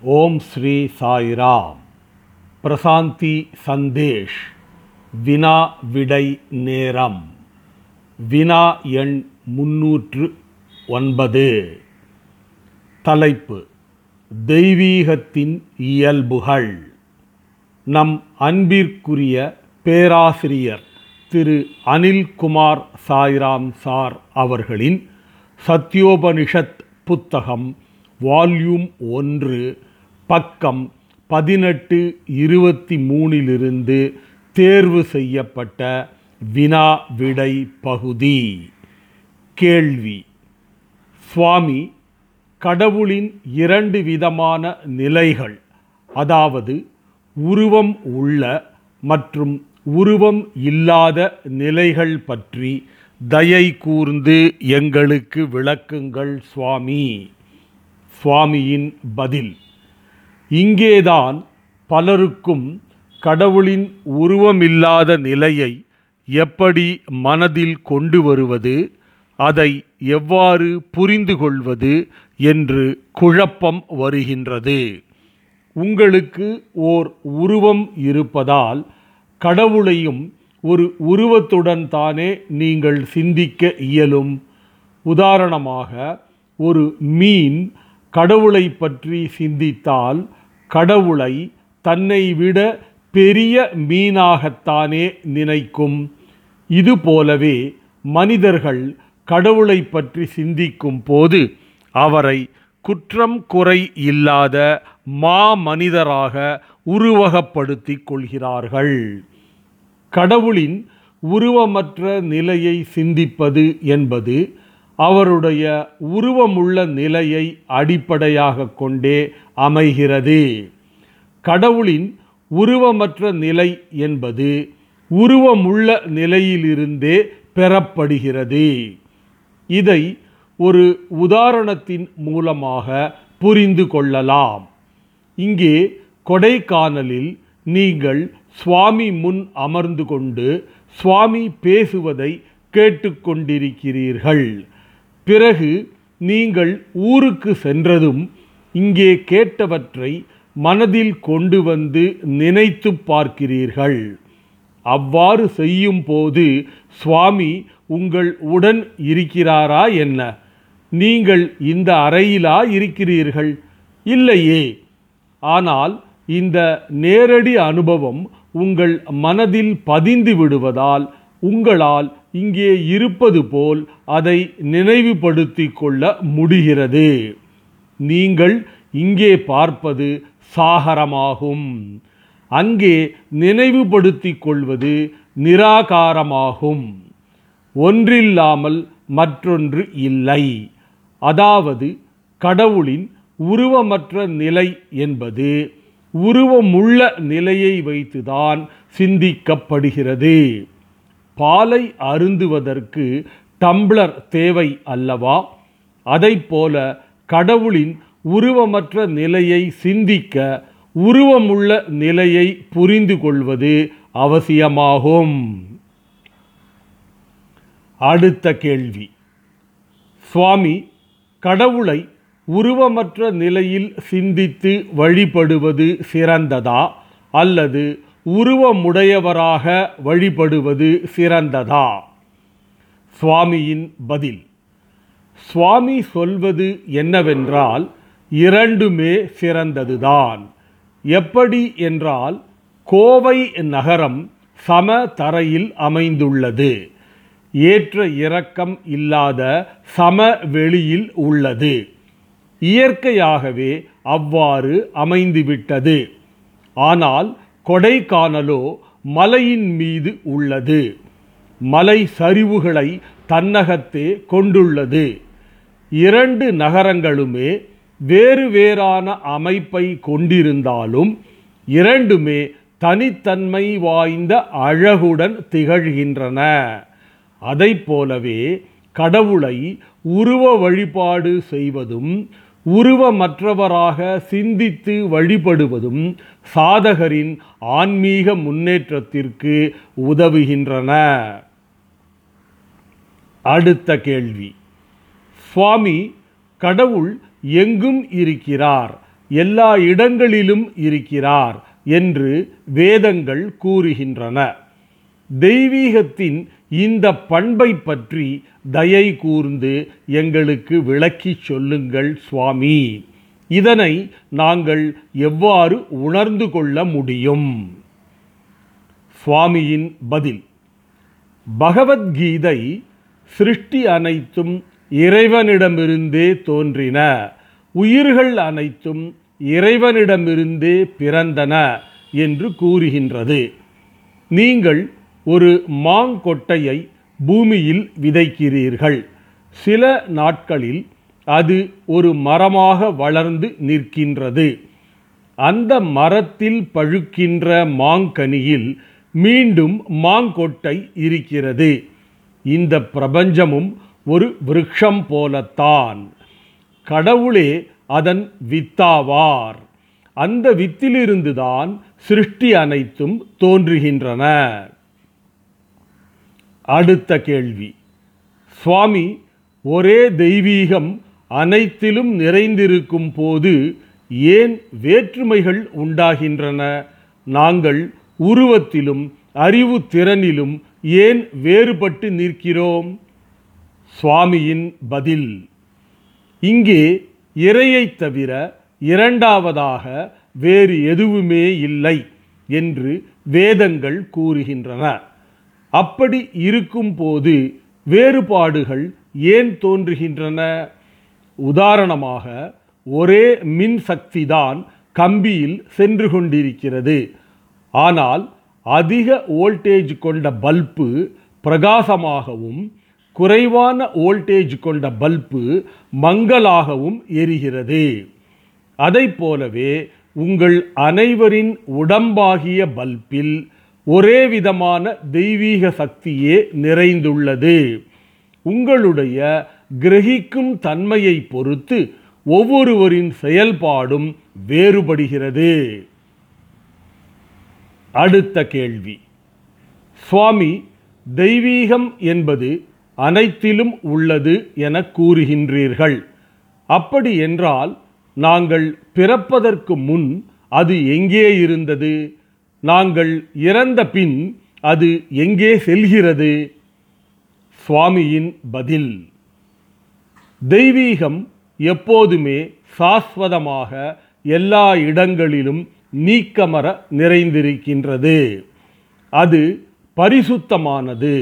ஓம் ஸ்ரீ சாய்ராம் பிரசாந்தி சந்தேஷ். வினா விடை நேரம். வினா எண் முன்னூற்று ஒன்பது. தலைப்பு. தெய்வீகத்தின் இயல்புகள். நம் அன்பிற்குரிய பேராசிரியர் திரு அனில்குமார் சாய்ராம் சார் அவர்களின் சத்யோபனிஷத் புத்தகம் வால்யூம் ஒன்று பக்கம் பதினெட்டு இருபத்தி மூணிலிருந்து தேர்வு செய்யப்பட்ட வினா விடை பகுதி. கேள்வி. சுவாமி கடவுளின் இரண்டு விதமான நிலைகள் அதாவது உருவம் உள்ள மற்றும் உருவம் இல்லாத நிலைகள் பற்றி தயை கூர்ந்து எங்களுக்கு விளக்குங்கள் சுவாமி. சுவாமியின் பதில். இங்கேதான் பலருக்கும் கடவுளின் உருவமில்லாத நிலையை எப்படி மனதில் கொண்டு வருவது அதை எவ்வாறு புரிந்து கொள்வது என்று குழப்பம் வருகின்றது. உங்களுக்கு ஓர் உருவம் இருப்பதால் கடவுளையும் ஒரு உருவத்துடன் தானே நீங்கள் சிந்திக்க இயலும். உதாரணமாக ஒரு மீன் கடவுளை பற்றி சிந்தித்தால் கடவுளை தன்னை விட பெரிய மீனாகத்தானே நினைக்கும். இதுபோலவே மனிதர்கள் கடவுளை பற்றி சிந்திக்கும் போது அவரை குற்றம் குறை இல்லாத மா மனிதராக உருவகப்படுத்திக் கொள்கிறார்கள். கடவுளின் உருவமற்ற நிலையை சிந்திப்பது என்பது அவருடைய உருவமுள்ள நிலையை அடிப்படையாக கொண்டே அமைகிறது. கடவுளின் உருவமற்ற நிலை என்பது உருவமுள்ள நிலையிலிருந்தே பெறப்படுகிறது. இதை ஒரு உதாரணத்தின் மூலமாக புரிந்து கொள்ளலாம். இங்கே கொடைக்கானலில் நீங்கள் சுவாமி முன் அமர்ந்து கொண்டு சுவாமி பேசுவதை கேட்டுக்கொண்டிருக்கிறீர்கள் பிறகு நீங்கள் ஊருக்கு சென்றதும் இங்கே கேட்டவற்றை மனதில் கொண்டு வந்து நினைத்து பார்க்கிறீர்கள். அவ்வாறு செய்யும் போது சுவாமி உங்கள் உடன் இருக்கிறாரா என்ன? நீங்கள் இந்த அறையிலா இருக்கிறீர்கள்? இல்லையே. ஆனால் இந்த நேரடி அனுபவம் உங்கள் மனதில் பதிந்து விடுவதால் உங்களால் இங்கே இருப்பது போல் அதை நினைவுபடுத்திக் கொள்ள முடிகிறது. நீங்கள் இங்கே பார்ப்பது சாகரமாகும். அங்கே நினைவுபடுத்திக் கொள்வது நிராகாரமாகும். ஒன்றில்லாமல் மற்றொன்று இல்லை. அதாவது கடவுளின் உருவமற்ற நிலை என்பது உருவமுள்ள நிலையை வைத்துதான் சிந்திக்கப்படுகிறது. பாலை அருந்துவதற்கு டம்ளர் தேவை அல்லவா? அதைப்போல கடவுளின் உருவமற்ற நிலையை சிந்திக்க உருவமுள்ள நிலையை புரிந்து கொள்வது அவசியமாகும். அடுத்த கேள்வி. சுவாமி கடவுளை உருவமற்ற நிலையில் சிந்தித்து வழிபடுவது சிறந்ததா அல்லது உருவமுடையவராக வழிபடுவது சிறந்ததா? சுவாமியின் பதில். சுவாமி சொல்வது என்னவென்றால் இரண்டுமே சிறந்ததுதான். எப்படி என்றால் கோவை நகரம் சம தரையில் அமைந்துள்ளது. ஏற்ற இறக்கம் இல்லாத சம வெளியில் உள்ளது. இயற்கையாகவே அவ்வாறு அமைந்துவிட்டது. ஆனால் கொடைக்கானலோ மலையின் மீது உள்ளது. மலை சரிவுகளை தன்னகத்தே கொண்டுள்ளது. இரண்டு நகரங்களுமே வேறு வேறான அமைப்பை கொண்டிருந்தாலும் இரண்டுமே தனித்தன்மை வாய்ந்த அழகுடன் திகழ்கின்றன. அதை போலவே கடவுளை உருவ வழிபாடு செய்வதும் உருவமற்றவராக சிந்தித்து வழிபடுவதும் சாதகரின் ஆன்மீக முன்னேற்றத்திற்கு உதவுகின்றன. அடுத்த கேள்வி. சுவாமி கடவுள் எங்கும் இருக்கிறார்? எல்லா இடங்களிலும் இருக்கிறார் என்று வேதங்கள் கூறுகின்றன. தெய்வீகத்தின் இந்த பண்பை பற்றி தயை கூர்ந்து எங்களுக்கு விளக்கிச் சொல்லுங்கள் சுவாமி. இதனை நாங்கள் எவ்வாறு உணர்ந்து கொள்ள முடியும்? சுவாமியின் பதில். பகவத்கீதை சிருஷ்டி அனைத்தும் இறைவனிடமிருந்தே தோன்றின. உயிர்கள் அனைத்தும் இறைவனிடமிருந்தே பிறந்தன என்று கூறுகின்றது. நீங்கள் ஒரு மாங்கொட்டையை பூமியில் விதைக்கிறீர்கள். சில நாட்களில் அது ஒரு மரமாக வளர்ந்து நிற்கின்றது. அந்த மரத்தில் பழுக்கின்ற மாங்கனியில் மீண்டும் மாங்கொட்டை இருக்கிறது. இந்த பிரபஞ்சமும் ஒரு விருட்சம் போலத்தான். கடவுளே அதன் வித்தாவார். அந்த வித்திலிருந்துதான் சிருஷ்டி அனைத்தும் தோன்றுகின்றன. அடுத்த கேள்வி. சுவாமி ஒரே தெய்வீகம் அனைத்திலும் நிறைந்திருக்கும் போது ஏன் வேற்றுமைகள் உண்டாகின்றன? நாங்கள் உருவத்திலும் அறிவு திறனிலும் ஏன் வேறுபட்டு நிற்கிறோம்? சுவாமியின் பதில். இங்கே இறையைத் தவிர இரண்டாவதாக வேறு எதுவுமே இல்லை என்று வேதங்கள் கூறுகின்றன. அப்படி இருக்கும்போது வேறுபாடுகள் ஏன் தோன்றுகின்றன? உதாரணமாக ஒரே மின்சக்தி தான் கம்பியில் சென்று கொண்டிருக்கிறது. ஆனால் அதிக வோல்டேஜ் கொண்ட பல்பு பிரகாசமாகவும் குறைவான வோல்டேஜ் கொண்ட பல்பு மங்கலாகவும் எரிகிறது. அதைப் போலவே உங்கள் அனைவரின் உடம்பாகிய பல்பில் ஒரே விதமான தெய்வீக சக்தியே நிறைந்துள்ளது. உங்களுடைய கிரகிக்கும் தன்மையை பொறுத்து ஒவ்வொருவரின் செயல்பாடும் வேறுபடுகிறது. அடுத்த கேள்வி. சுவாமி தெய்வீகம் என்பது அனைத்திலும் உள்ளது என கூறுகின்றீர்கள். அப்படி என்றால் நாங்கள் பிறப்பதற்கு முன் அது எங்கே இருந்தது? நாங்கள் இறந்த பின் அது எங்கே செல்கிறது? சுவாமியின் பதில். தெய்வீகம் எப்போதுமே சாஸ்வதமாக எல்லா இடங்களிலும் நீக்கமர நிறைந்திருக்கின்றது. அது பரிசுத்தமானது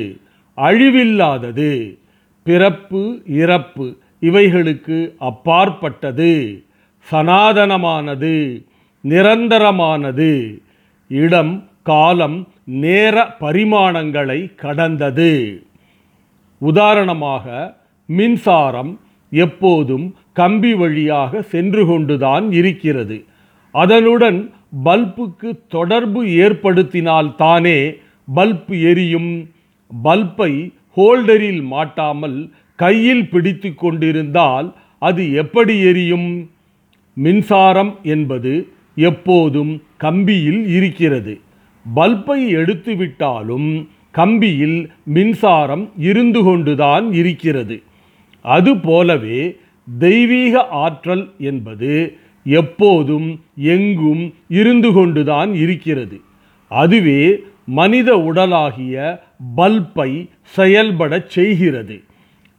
அழிவில்லாதது பிறப்பு இறப்பு இவைகளுக்கு அப்பாற்பட்டது. சனாதனமானது நிரந்தரமானது. இடம் காலம் நேர பரிமாணங்களை கடந்தது. உதாரணமாக மின்சாரம் எப்போதும் கம்பி வழியாக சென்று கொண்டுதான் இருக்கிறது. அதனுடன் பல்புக்கு தொடர்பு ஏற்படுத்தினால் தானே பல்ப் எரியும். பல்பை ஹோல்டரில் மாட்டாமல் கையில் பிடித்து கொண்டிருந்தால் அது எப்படி எரியும்? மின்சாரம் என்பது எப்போதும் கம்பியில் இருக்கிறது. பல்பை எடுத்துவிட்டாலும் கம்பியில் மின்சாரம் இருந்து கொண்டுதான் இருக்கிறது. அதுபோலவே தெய்வீக ஆற்றல் என்பது எப்போதும் எங்கும் இருந்து கொண்டுதான் இருக்கிறது. அதுவே மனித உடலாகிய பல்பை செயல்படச் செய்கிறது.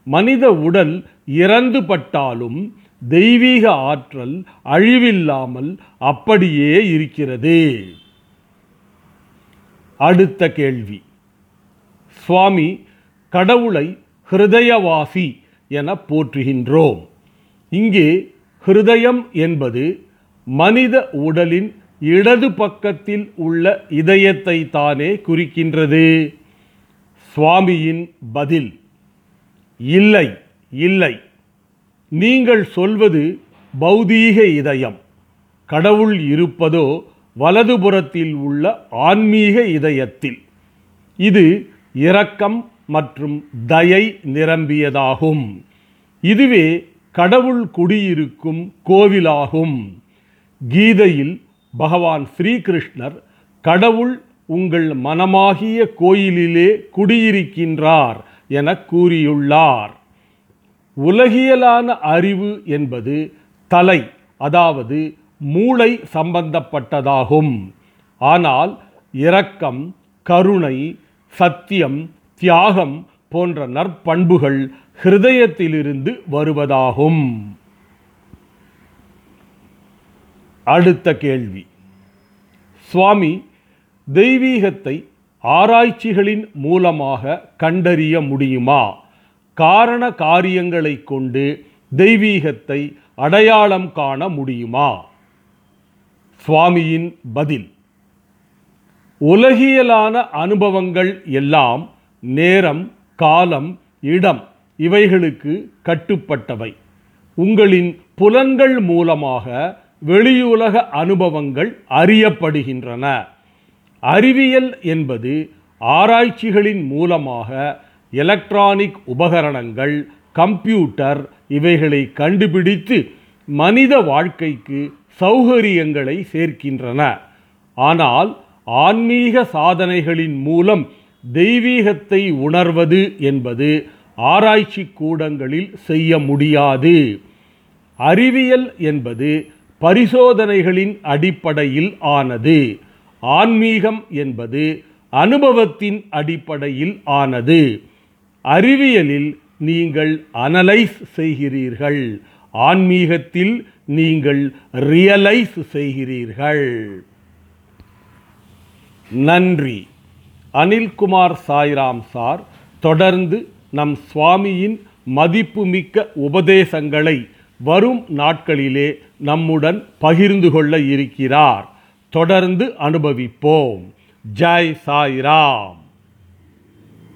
மனித உடல் இறந்துபட்டாலும் தெய்வீக ஆற்றல் அழிவில்லாமல் அப்படியே இருக்கிறது. அடுத்த கேள்வி. சுவாமி கடவுளை ஹிருதயவாசி என போற்றுகின்றோம். இங்கே ஹிருதயம் என்பது மனித உடலின் இடது பக்கத்தில் உள்ள இதயத்தை தானே குறிக்கின்றது. சுவாமியின் பதில் இல்லை இல்லை நீங்கள் சொல்வது பௌதீக இதயம். கடவுள் இருப்பதோ வலதுபுறத்தில் உள்ள ஆன்மீக இதயத்தில். இது இரக்கம் மற்றும் தயை நிரம்பியதாகும். இதுவே கடவுள் குடியிருக்கும் கோவிலாகும். கீதையில் பகவான் ஸ்ரீகிருஷ்ணர் கடவுள் உங்கள் மனமாகிய கோயிலிலே குடியிருக்கின்றார் என கூறியுள்ளார். உலகியலான அறிவு என்பது தலை அதாவது மூளை சம்பந்தப்பட்டதாகும். ஆனால் இரக்கம் கருணை சத்தியம் தியாகம் போன்ற நற்பண்புகள் ஹிருதயத்திலிருந்து வருவதாகும். அடுத்த கேள்வி. சுவாமி தெய்வீகத்தை ஆராய்ச்சிகளின் மூலமாக கண்டறிய முடியுமா? காரண காரியங்களை கொண்டு தெய்வீகத்தை அடையாளம் காண முடியுமா? சுவாமியின் பதில். உலகியலான அனுபவங்கள் எல்லாம் நேரம் காலம் இடம் இவைகளுக்கு கட்டுப்பட்டவை. உங்களின் புலன்கள் மூலமாக வெளியுலக அனுபவங்கள் அறியப்படுகின்றன. அறிவியல் என்பது ஆராய்ச்சிகளின் மூலமாக எலக்ட்ரானிக் உபகரணங்கள் கம்ப்யூட்டர் இவைகளை கண்டுபிடித்து மனித வாழ்க்கைக்கு சௌகரியங்களை சேர்க்கின்றன. ஆனால் ஆன்மீக சாதனைகளின் மூலம் தெய்வீகத்தை உணர்வது என்பது ஆராய்ச்சி கூடங்களில் செய்ய முடியாது. அறிவியல் என்பது பரிசோதனைகளின் அடிப்படையில் ஆனது. ஆன்மீகம் என்பது அனுபவத்தின் அடிப்படையில் ஆனது. அறிவியலில் நீங்கள் அனலைஸ் செய்கிறீர்கள். ஆன்மீகத்தில் நீங்கள் ரியலைஸ் செய்கிறீர்கள். நன்றி. அனில்குமார் சாய்ராம் சார் தொடர்ந்து நம் சுவாமியின் மதிப்புமிக்க உபதேசங்களை வரும் நாட்களிலே நம்முடன் பகிர்ந்து கொள்ள இருக்கிறார். தொடர்ந்து அனுபவிப்போம். ஜெய் சாய்ராம்.